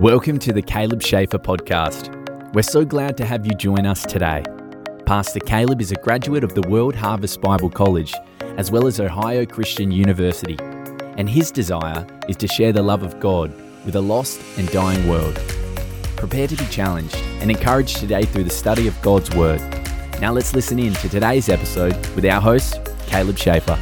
Welcome to the Caleb Schaefer podcast. We're so glad to have you join us today. Pastor Caleb is a graduate of the World Harvest Bible College, as well as Ohio Christian University, and his desire is to share the love of God with a lost and dying world. Prepare to be challenged and encouraged today through the study of God's Word. Now let's listen in to today's episode with our host, Caleb Schaefer.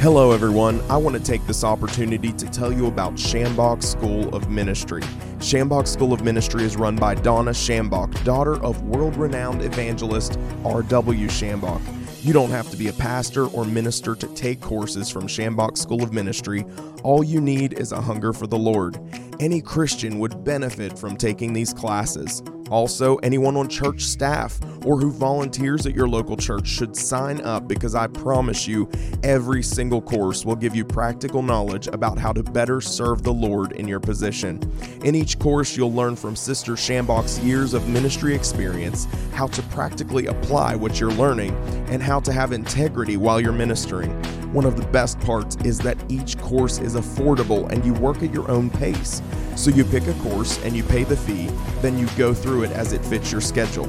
Hello, everyone. I want to take this opportunity to tell you about Schambach School of Ministry. Schambach School of Ministry is run by Donna Schambach, daughter of world renowned evangelist R.W. Schambach. You don't have to be a pastor or minister to take courses from Schambach School of Ministry. All you need is a hunger for the Lord. Any Christian would benefit from taking these classes. Also, anyone on church staff or who volunteers at your local church should sign up because I promise you, every single course will give you practical knowledge about how to better serve the Lord in your position. In each course, you'll learn from Sister Schambach's years of ministry experience how to practically apply what you're learning and how to have integrity while you're ministering. One of the best parts is that each course is affordable and you work at your own pace. So you pick a course and you pay the fee, then you go through it as it fits your schedule.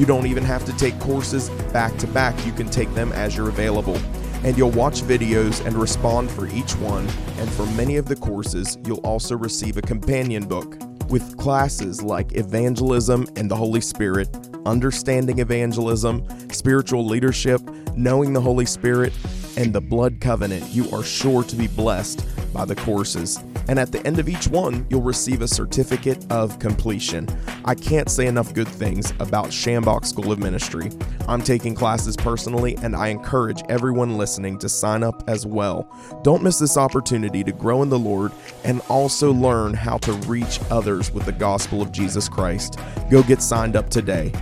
You don't even have to take courses back to back, you can take them as you're available. And you'll watch videos and respond for each one. And for many of the courses, you'll also receive a companion book with classes like Evangelism and the Holy Spirit, Understanding Evangelism, Spiritual Leadership, Knowing the Holy Spirit, and the Blood Covenant. You are sure to be blessed by the courses. And at the end of each one, you'll receive a certificate of completion. I can't say enough good things about Schambach School of Ministry. I'm taking classes personally, and I encourage everyone listening to sign up as well. Don't miss this opportunity to grow in the Lord and also learn how to reach others with the gospel of Jesus Christ. Go get signed up today.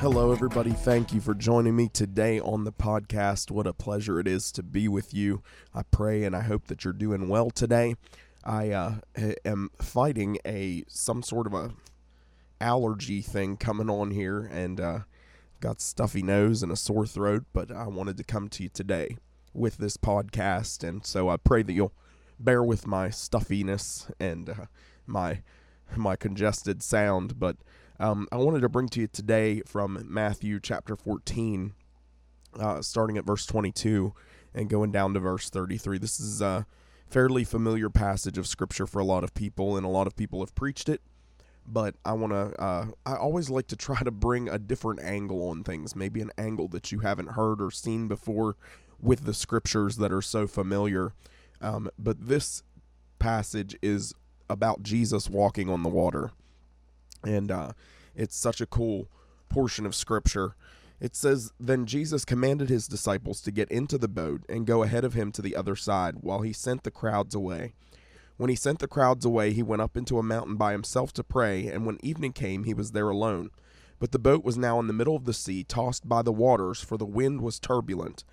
Hello, everybody. Thank you for joining me today on the podcast. What a pleasure it is to be with you. I pray and I hope that you're doing well today. I uh, am fighting a some sort of a allergy thing coming on here, and uh, got stuffy nose and a sore throat. But I wanted to come to you today with this podcast, and so I pray that you'll bear with my stuffiness and uh, my my congested sound, but um, I wanted to bring to you today from Matthew chapter 14, uh, starting at verse 22 and going down to verse 33. This is a fairly familiar passage of scripture for a lot of people, and a lot of people have preached it. But I want to, uh, I always like to try to bring a different angle on things, maybe an angle that you haven't heard or seen before with the scriptures that are so familiar. Um, but this passage is about Jesus walking on the water and uh, it's such a cool portion of scripture. It says, Then Jesus commanded his disciples to get into the boat and go ahead of him to the other side, while he sent the crowds away. When he sent the crowds away, he went up into a mountain by himself to pray, and when evening came, he was there alone. But the boat was now in the middle of the sea, tossed by the waters, for the wind was turbulent.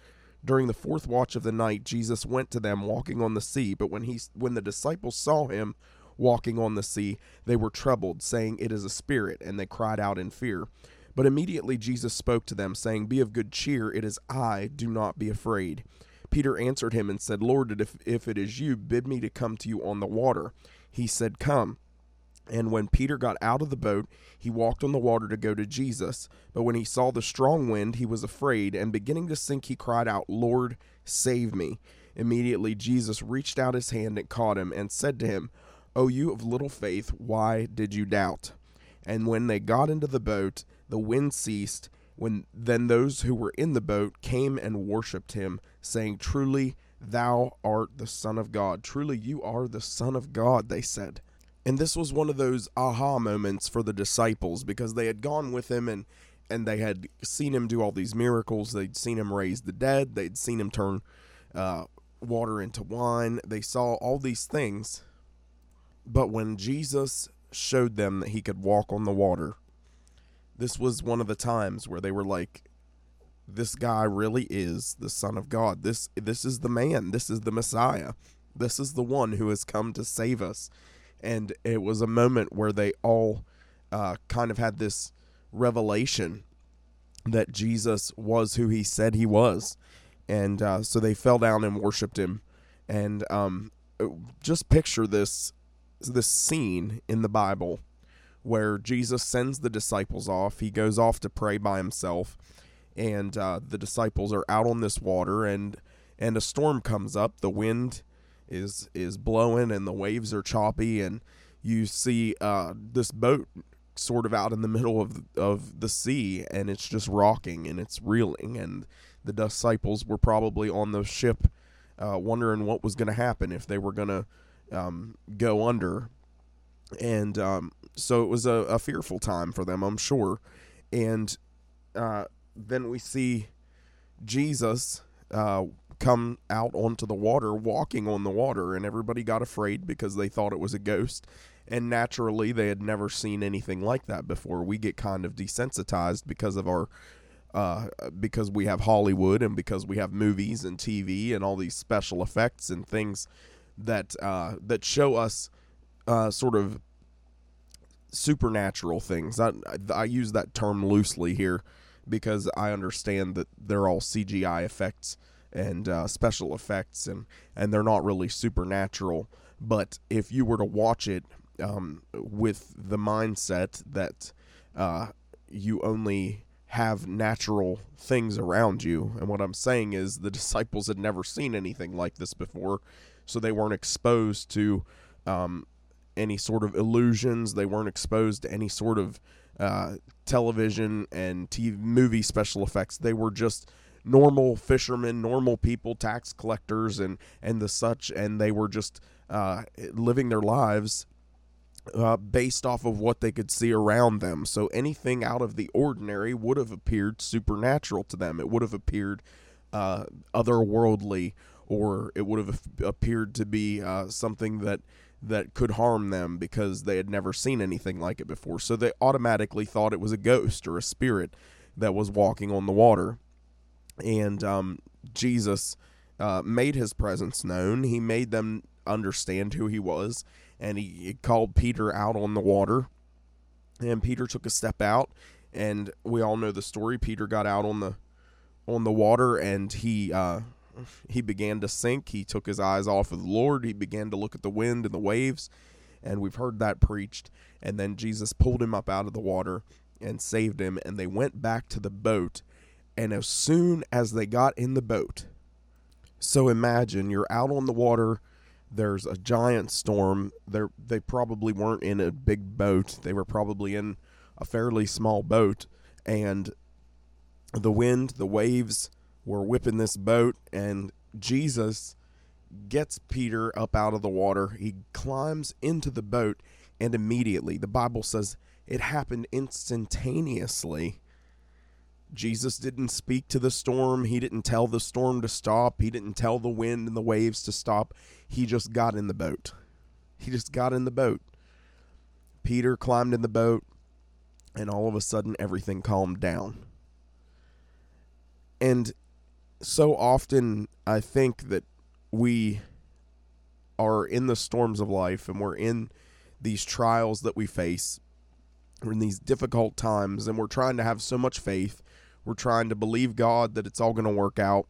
During the fourth watch of the night, Jesus went to them walking on the sea, but when he when the disciples saw him walking on the sea, they were troubled, saying, It is a spirit, and they cried out in fear. But immediately Jesus spoke to them, saying, Be of good cheer, it is I, do not be afraid. Peter answered him and said, Lord, if, if it is you, bid me to come to you on the water. He said, Come. And when Peter got out of the boat, he walked on the water to go to Jesus. But when he saw the strong wind, he was afraid, and beginning to sink, he cried out, Lord, save me. Immediately Jesus reached out his hand and caught him, and said to him, O you of little faith, why did you doubt? And when they got into the boat, the wind ceased. When then those who were in the boat came and worshipped him, saying, Truly, thou art the Son of God. Truly, you are the Son of God, they said. And this was one of those aha moments for the disciples because they had gone with him and and they had seen him do all these miracles. They'd seen him raise the dead. They'd seen him turn uh, water into wine. They saw all these things but when Jesus showed them that he could walk on the water, this was one of the times where they were like, this guy really is the son of God. This this is the man. This is the Messiah. This is the one who has come to save us. And it was a moment where they all uh, kind of had this revelation that Jesus was who he said he was. And uh, so they fell down and worshiped him. And um, just picture this this scene in the Bible where Jesus sends the disciples off. He goes off to pray by himself, and uh, the disciples are out on this water, and and a storm comes up. The wind is is blowing, and the waves are choppy, and you see uh, this boat sort of out in the middle of of the sea, and it's just rocking and it's reeling, and the disciples were probably on the ship, uh, wondering what was going to happen if they were going to um, go under, and um, so it was a, a, fearful time for them, I'm sure, and uh, then we see Jesus uh, come out onto the water, walking on the water, and everybody got afraid because they thought it was a ghost. And naturally, they had never seen anything like that before. We get kind of desensitized because of our, uh, because we have Hollywood and because we have movies and TV and all these special effects and things that uh, that show us uh, sort of supernatural things. I, I use that term loosely here because I understand that they're all CGI effects and uh, special effects, and and they're not really supernatural. But if you were to watch it um, with the mindset that uh, you only have natural things around you, and what I'm saying is the disciples had never seen anything like this before, so they weren't exposed to um, any sort of illusions. They weren't exposed to any sort of uh, television and TV movie special effects. They were just normal fishermen, normal people, tax collectors, and and the such, and they were just uh, living their lives uh, based off of what they could see around them. So anything out of the ordinary would have appeared supernatural to them. It would have appeared uh, otherworldly, or it would have appeared to be uh, something that that could harm them because they had never seen anything like it before. So they automatically thought it was a ghost or a spirit that was walking on the water and um, Jesus uh, made his presence known. He made them understand who he was, and he, he called Peter out on the water. And Peter took a step out, and we all know the story. Peter got out on the on the water, and he uh, he began to sink. He took his eyes off of the Lord. He began to look at the wind and the waves, and we've heard that preached. And then Jesus pulled him up out of the water and saved him, and they went back to the boat and as soon as they got in the boat, so imagine you're out on the water. There's a giant storm. They they probably weren't in a big boat. They were probably in a fairly small boat, and the wind, the waves were whipping this boat, and Jesus gets Peter up out of the water. He climbs into the boat, and immediately, the Bible says it happened instantaneously. Jesus didn't speak to the storm. He didn't tell the storm to stop. He didn't tell the wind and the waves to stop. He just got in the boat. He just got in the boat. Peter climbed in the boat, and all of a sudden, everything calmed down. And so often, I think that we are in the storms of life and we're in these trials that we face. We're in these difficult times, and we're trying to have so much faith we're trying to believe God that it's all going to work out.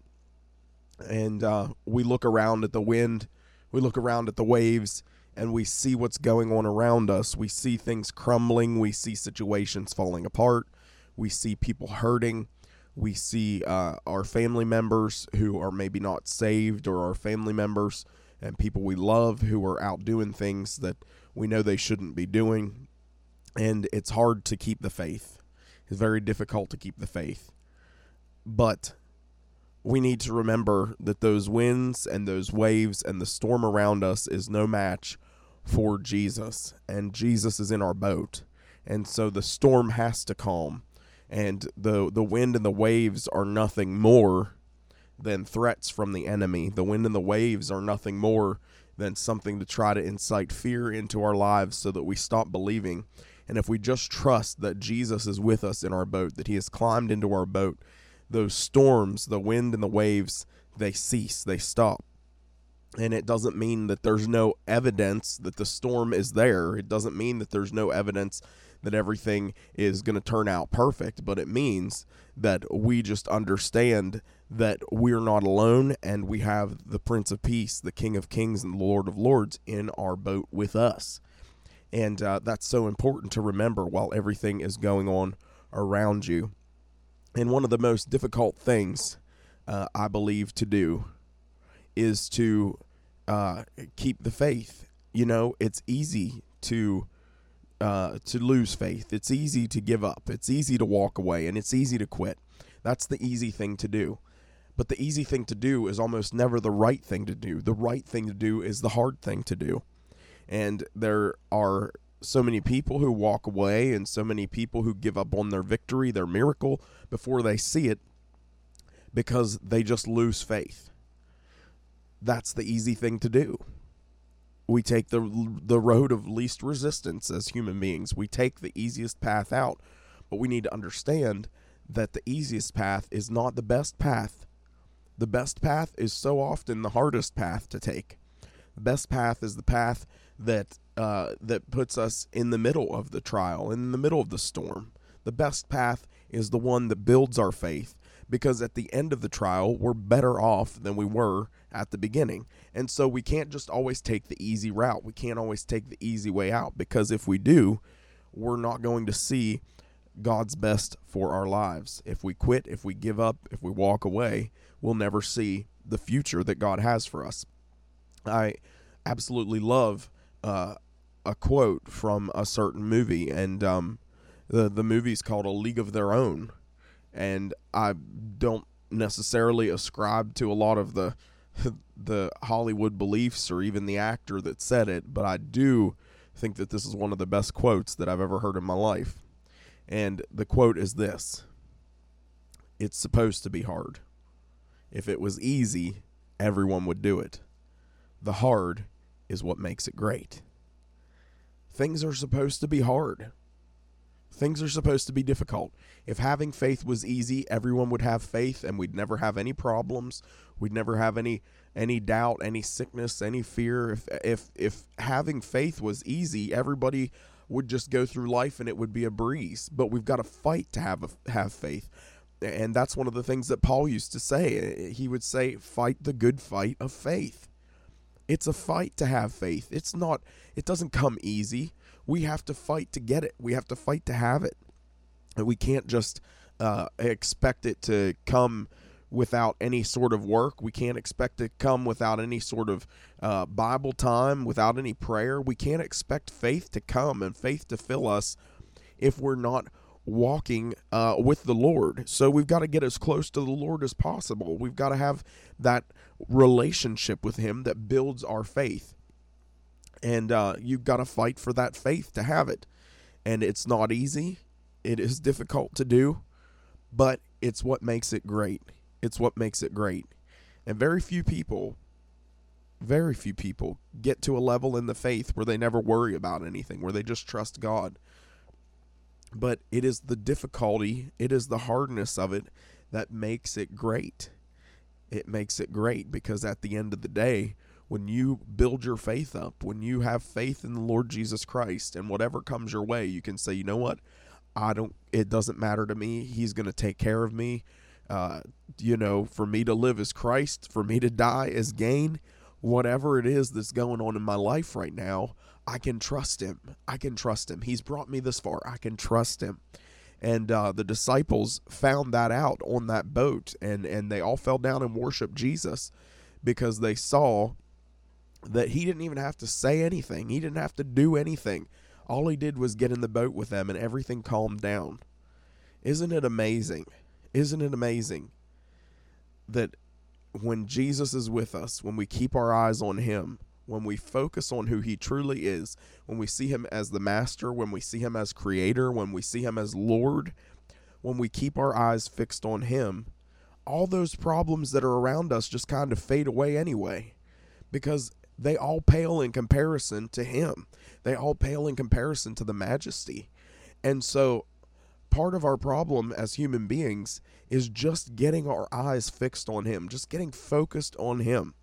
And uh, we look around at the wind, we look around at the waves, and we see what's going on around us. We see things crumbling, we see situations falling apart, we see people hurting. We see uh, our family members who are maybe not saved, or our family members and people we love who are out doing things that we know they shouldn't be doing. And it's hard to keep the faith it's very difficult to keep the faith. But we need to remember that those winds and those waves and the storm around us is no match for Jesus. And Jesus is in our boat. And so the storm has to calm. And the, the wind and the waves are nothing more than threats from the enemy. The wind and the waves are nothing more than something to try to incite fear into our lives so that we stop believing and if we just trust that Jesus is with us in our boat, that he has climbed into our boat, those storms, the wind and the waves, they cease, they stop. And it doesn't mean that there's no evidence that the storm is there. It doesn't mean that there's no evidence that everything is going to turn out perfect, but it means that we just understand that we're not alone and we have the Prince of Peace, the King of Kings, and the Lord of Lords in our boat with us. And uh, that's so important to remember while everything is going on around you. And one of the most difficult things uh, I believe to do is to uh, keep the faith. You know, it's easy to uh, to lose faith. It's easy to give up. It's easy to walk away, and it's easy to quit. That's the easy thing to do. But the easy thing to do is almost never the right thing to do. The right thing to do is the hard thing to do. And there are so many people who walk away and so many people who give up on their victory, their miracle, before they see it because they just lose faith. That's the easy thing to do. We take the the road of least resistance as human beings. We take the easiest path out, but we need to understand that the easiest path is not the best path. The best path is so often the hardest path to take. The best path is the path that uh, that puts us in the middle of the trial, in the middle of the storm. The best path is the one that builds our faith, because at the end of the trial, we're better off than we were at the beginning. And so we can't just always take the easy route. We can't always take the easy way out, because if we do, we're not going to see God's best for our lives. If we quit, if we give up, if we walk away, we'll never see the future that God has for us. I absolutely love uh, a quote from a certain movie, and um, the the movie's called A League of Their Own, and I don't necessarily ascribe to a lot of the the Hollywood beliefs or even the actor that said it, but I do think that this is one of the best quotes that I've ever heard in my life. And the quote is this It's supposed to be hard. If it was easy, everyone would do it. The hard is what makes it great. Things are supposed to be hard. Things are supposed to be difficult. If having faith was easy, everyone would have faith and we'd never have any problems. We'd never have any any doubt, any sickness, any fear. If if if having faith was easy, everybody would just go through life and it would be a breeze. But we've got to fight to have a, have faith. And that's one of the things that Paul used to say. He would say, "Fight the good fight of faith." It's a fight to have faith. It's not it doesn't come easy. We have to fight to get it. We have to fight to have it. And we can't just uh, expect it to come without any sort of work. We can't expect it to come without any sort of uh, Bible time, without any prayer. We can't expect faith to come and faith to fill us if we're not walking uh, with the Lord. So we've got to get as close to the Lord as possible. We've got to have that relationship with Him that builds our faith. And uh, you've got to fight for that faith to have it. And it's not easy, it is difficult to do, but it's what makes it great. It's what makes it great. And very few people, very few people get to a level in the faith where they never worry about anything, where they just trust God. But it is the difficulty, it is the hardness of it that makes it great. It makes it great because at the end of the day, when you build your faith up, when you have faith in the Lord Jesus Christ, and whatever comes your way, you can say, you know what? I don't, it doesn't matter to me. He's going to take care of me. Uh, you know, for me to live as Christ, for me to die as gain, whatever it is that's going on in my life right now, I can trust him. I can trust him. He's brought me this far. I can trust him. And uh, the disciples found that out on that boat, and, and they all fell down and worshiped Jesus because they saw that he didn't even have to say anything. He didn't have to do anything. All he did was get in the boat with them, and everything calmed down. Isn't it amazing? Isn't it amazing that when Jesus is with us, when we keep our eyes on him, when we focus on who he truly is, when we see him as the master, when we see him as creator, when we see him as Lord, when we keep our eyes fixed on him, all those problems that are around us just kind of fade away anyway because they all pale in comparison to him. They all pale in comparison to the majesty. And so part of our problem as human beings is just getting our eyes fixed on him, just getting focused on him.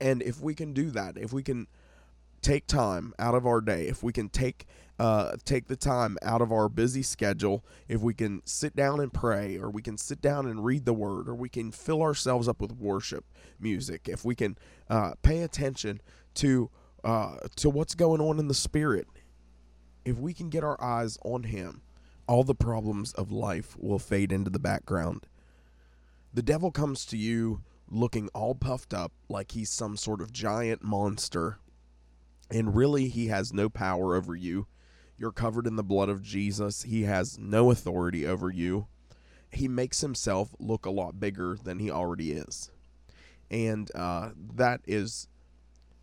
And if we can do that, if we can take time out of our day, if we can take uh, take the time out of our busy schedule, if we can sit down and pray, or we can sit down and read the Word, or we can fill ourselves up with worship music, if we can uh, pay attention to uh, to what's going on in the Spirit, if we can get our eyes on Him, all the problems of life will fade into the background. The devil comes to you looking all puffed up like he's some sort of giant monster. And really, he has no power over you. You're covered in the blood of Jesus. He has no authority over you. He makes himself look a lot bigger than he already is. And uh, that is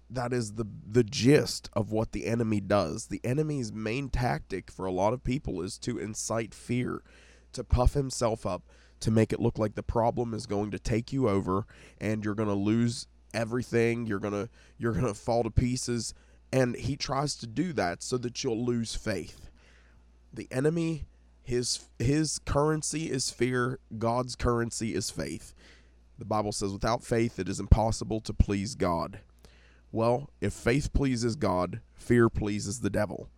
that is the the gist of what the enemy does. The enemy's main tactic for a lot of people is to incite fear, to puff himself up, to make it look like the problem is going to take you over and you're going to lose everything, you're going to you're going to fall to pieces and he tries to do that so that you'll lose faith. The enemy his his currency is fear, God's currency is faith. The Bible says without faith it is impossible to please God. Well, if faith pleases God, fear pleases the devil.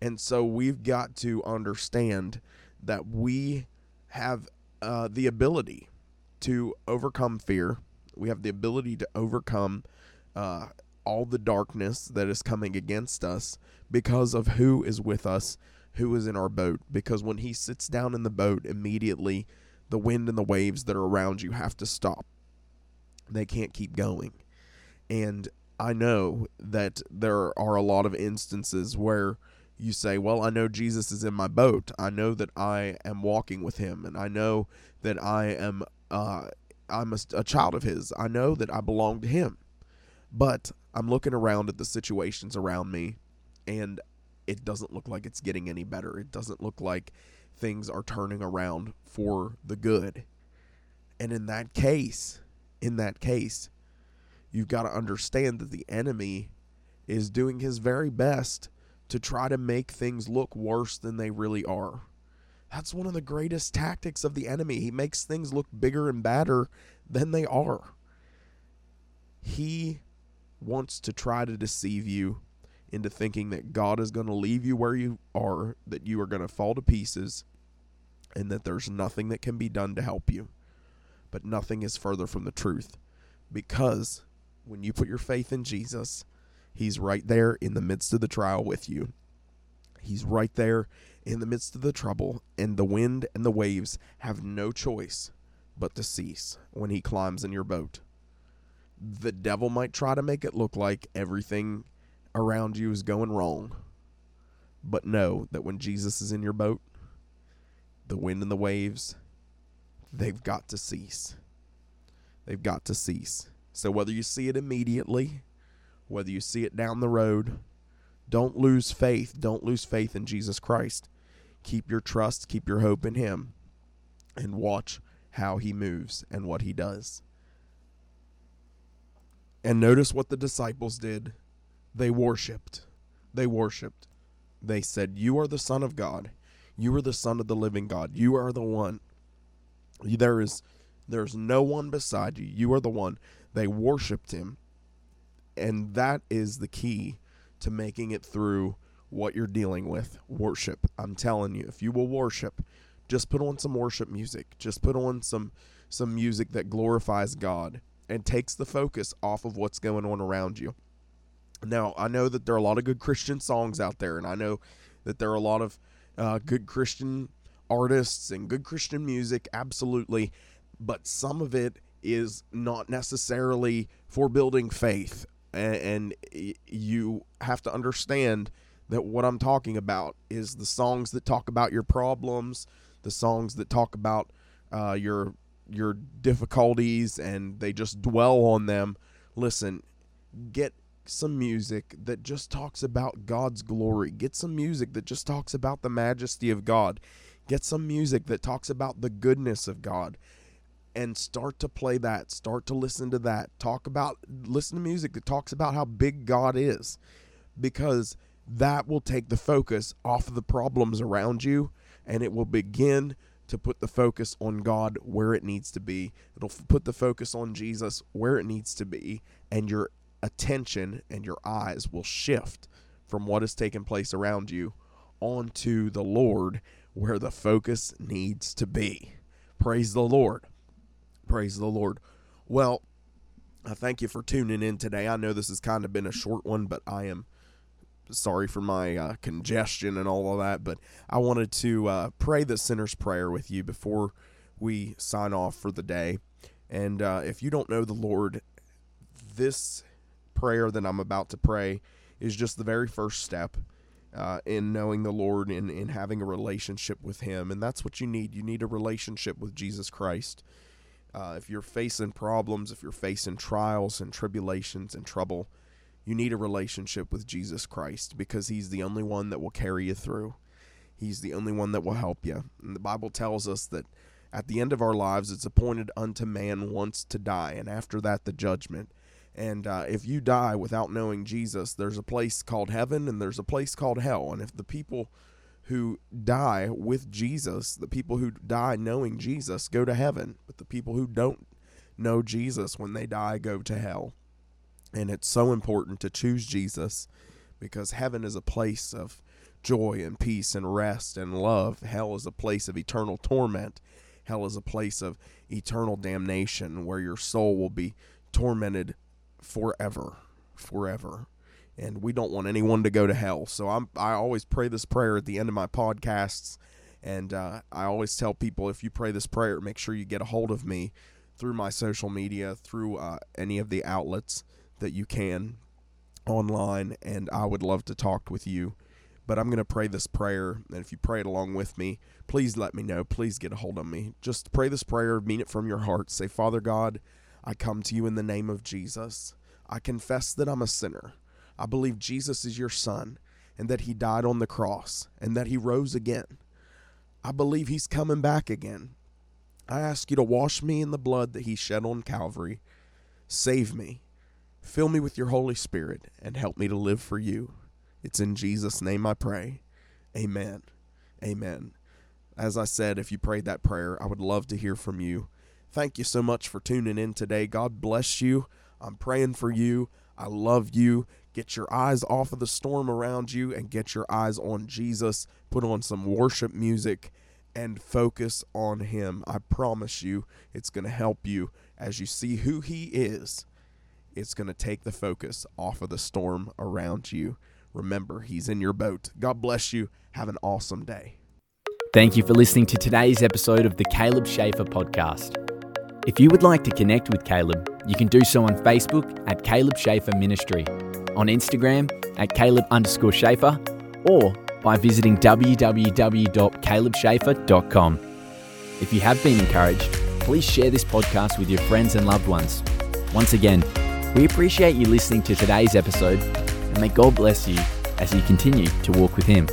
And so we've got to understand that we have uh, the ability to overcome fear. We have the ability to overcome uh, all the darkness that is coming against us because of who is with us, who is in our boat. Because when he sits down in the boat, immediately the wind and the waves that are around you have to stop. They can't keep going. And I know that there are a lot of instances where you say, Well, I know Jesus is in my boat. I know that I am walking with him, and I know that I am uh, I'm a, a child of his. I know that I belong to him. But I'm looking around at the situations around me, and it doesn't look like it's getting any better. It doesn't look like things are turning around for the good. And in that case, in that case, you've got to understand that the enemy is doing his very best to try to make things look worse than they really are. That's one of the greatest tactics of the enemy. He makes things look bigger and badder than they are. He wants to try to deceive you into thinking that God is going to leave you where you are, that you are going to fall to pieces, and that there's nothing that can be done to help you. But nothing is further from the truth because when you put your faith in Jesus, He's right there in the midst of the trial with you. He's right there in the midst of the trouble, and the wind and the waves have no choice but to cease when He climbs in your boat. The devil might try to make it look like everything around you is going wrong, but know that when Jesus is in your boat, the wind and the waves, they've got to cease. They've got to cease. So whether you see it immediately, whether you see it down the road, don't lose faith. Don't lose faith in Jesus Christ. Keep your trust, keep your hope in Him, and watch how He moves and what He does. And notice what the disciples did. They worshiped. They worshiped. They said, You are the Son of God. You are the Son of the living God. You are the one. There is there's no one beside you. You are the one. They worshiped him. And that is the key to making it through what you're dealing with. Worship. I'm telling you, if you will worship, just put on some worship music. Just put on some some music that glorifies God and takes the focus off of what's going on around you. Now, I know that there are a lot of good Christian songs out there, and I know that there are a lot of uh, good Christian artists and good Christian music, absolutely. But some of it is not necessarily for building faith. And, and you have to understand that what I'm talking about is the songs that talk about your problems, the songs that talk about uh, your your difficulties, and they just dwell on them. Listen, get some music that just talks about God's glory. Get some music that just talks about the majesty of God. Get some music that talks about the goodness of God and start to play that, start to listen to that. Talk about listen to music that talks about how big God is because that will take the focus off of the problems around you and it will begin to put the focus on God where it needs to be. It'll put the focus on Jesus where it needs to be and your attention and your eyes will shift from what is taking place around you onto the Lord where the focus needs to be. Praise the Lord. Praise the Lord. Well, I thank you for tuning in today. I know this has kind of been a short one, but I am sorry for my uh, congestion and all of that. But I wanted to uh, pray the sinner's prayer with you before we sign off for the day. And uh, if you don't know the Lord, this prayer that I'm about to pray is just the very first step uh, in knowing the Lord and in having a relationship with Him. And that's what you need. You need a relationship with Jesus Christ. Uh, if you're facing problems, if you're facing trials and tribulations and trouble, you need a relationship with Jesus Christ because He's the only one that will carry you through. He's the only one that will help you. And the Bible tells us that at the end of our lives, it's appointed unto man once to die, and after that, the judgment. And uh, if you die without knowing Jesus, there's a place called heaven and there's a place called hell. And if the people who die with Jesus, the people who die knowing Jesus, go to heaven, but the people who don't know Jesus when they die go to hell. And it's so important to choose Jesus because heaven is a place of joy and peace and rest and love. Hell is a place of eternal torment. Hell is a place of eternal damnation where your soul will be tormented forever. Forever and we don't want anyone to go to hell. So I'm I always pray this prayer at the end of my podcasts, and uh, I always tell people if you pray this prayer, make sure you get a hold of me through my social media, through uh, any of the outlets that you can online, and I would love to talk with you. But I'm going to pray this prayer, and if you pray it along with me, please let me know. Please get a hold of me. Just pray this prayer, mean it from your heart. Say, Father God, I come to you in the name of Jesus. I confess that I'm a sinner. I believe Jesus is your son and that he died on the cross and that he rose again. I believe he's coming back again. I ask you to wash me in the blood that he shed on Calvary. Save me. Fill me with your Holy Spirit and help me to live for you. It's in Jesus' name I pray. Amen. Amen. As I said, if you prayed that prayer, I would love to hear from you. Thank you so much for tuning in today. God bless you. I'm praying for you. I love you. Get your eyes off of the storm around you and get your eyes on Jesus. Put on some worship music and focus on Him. I promise you, it's going to help you as you see who He is. It's going to take the focus off of the storm around you. Remember, He's in your boat. God bless you. Have an awesome day. Thank you for listening to today's episode of the Caleb Schaefer podcast. If you would like to connect with Caleb, you can do so on Facebook at Caleb Schaefer Ministry on Instagram at Caleb underscore Schaefer or by visiting www.calebschaefer.com. If you have been encouraged, please share this podcast with your friends and loved ones. Once again, we appreciate you listening to today's episode and may God bless you as you continue to walk with Him.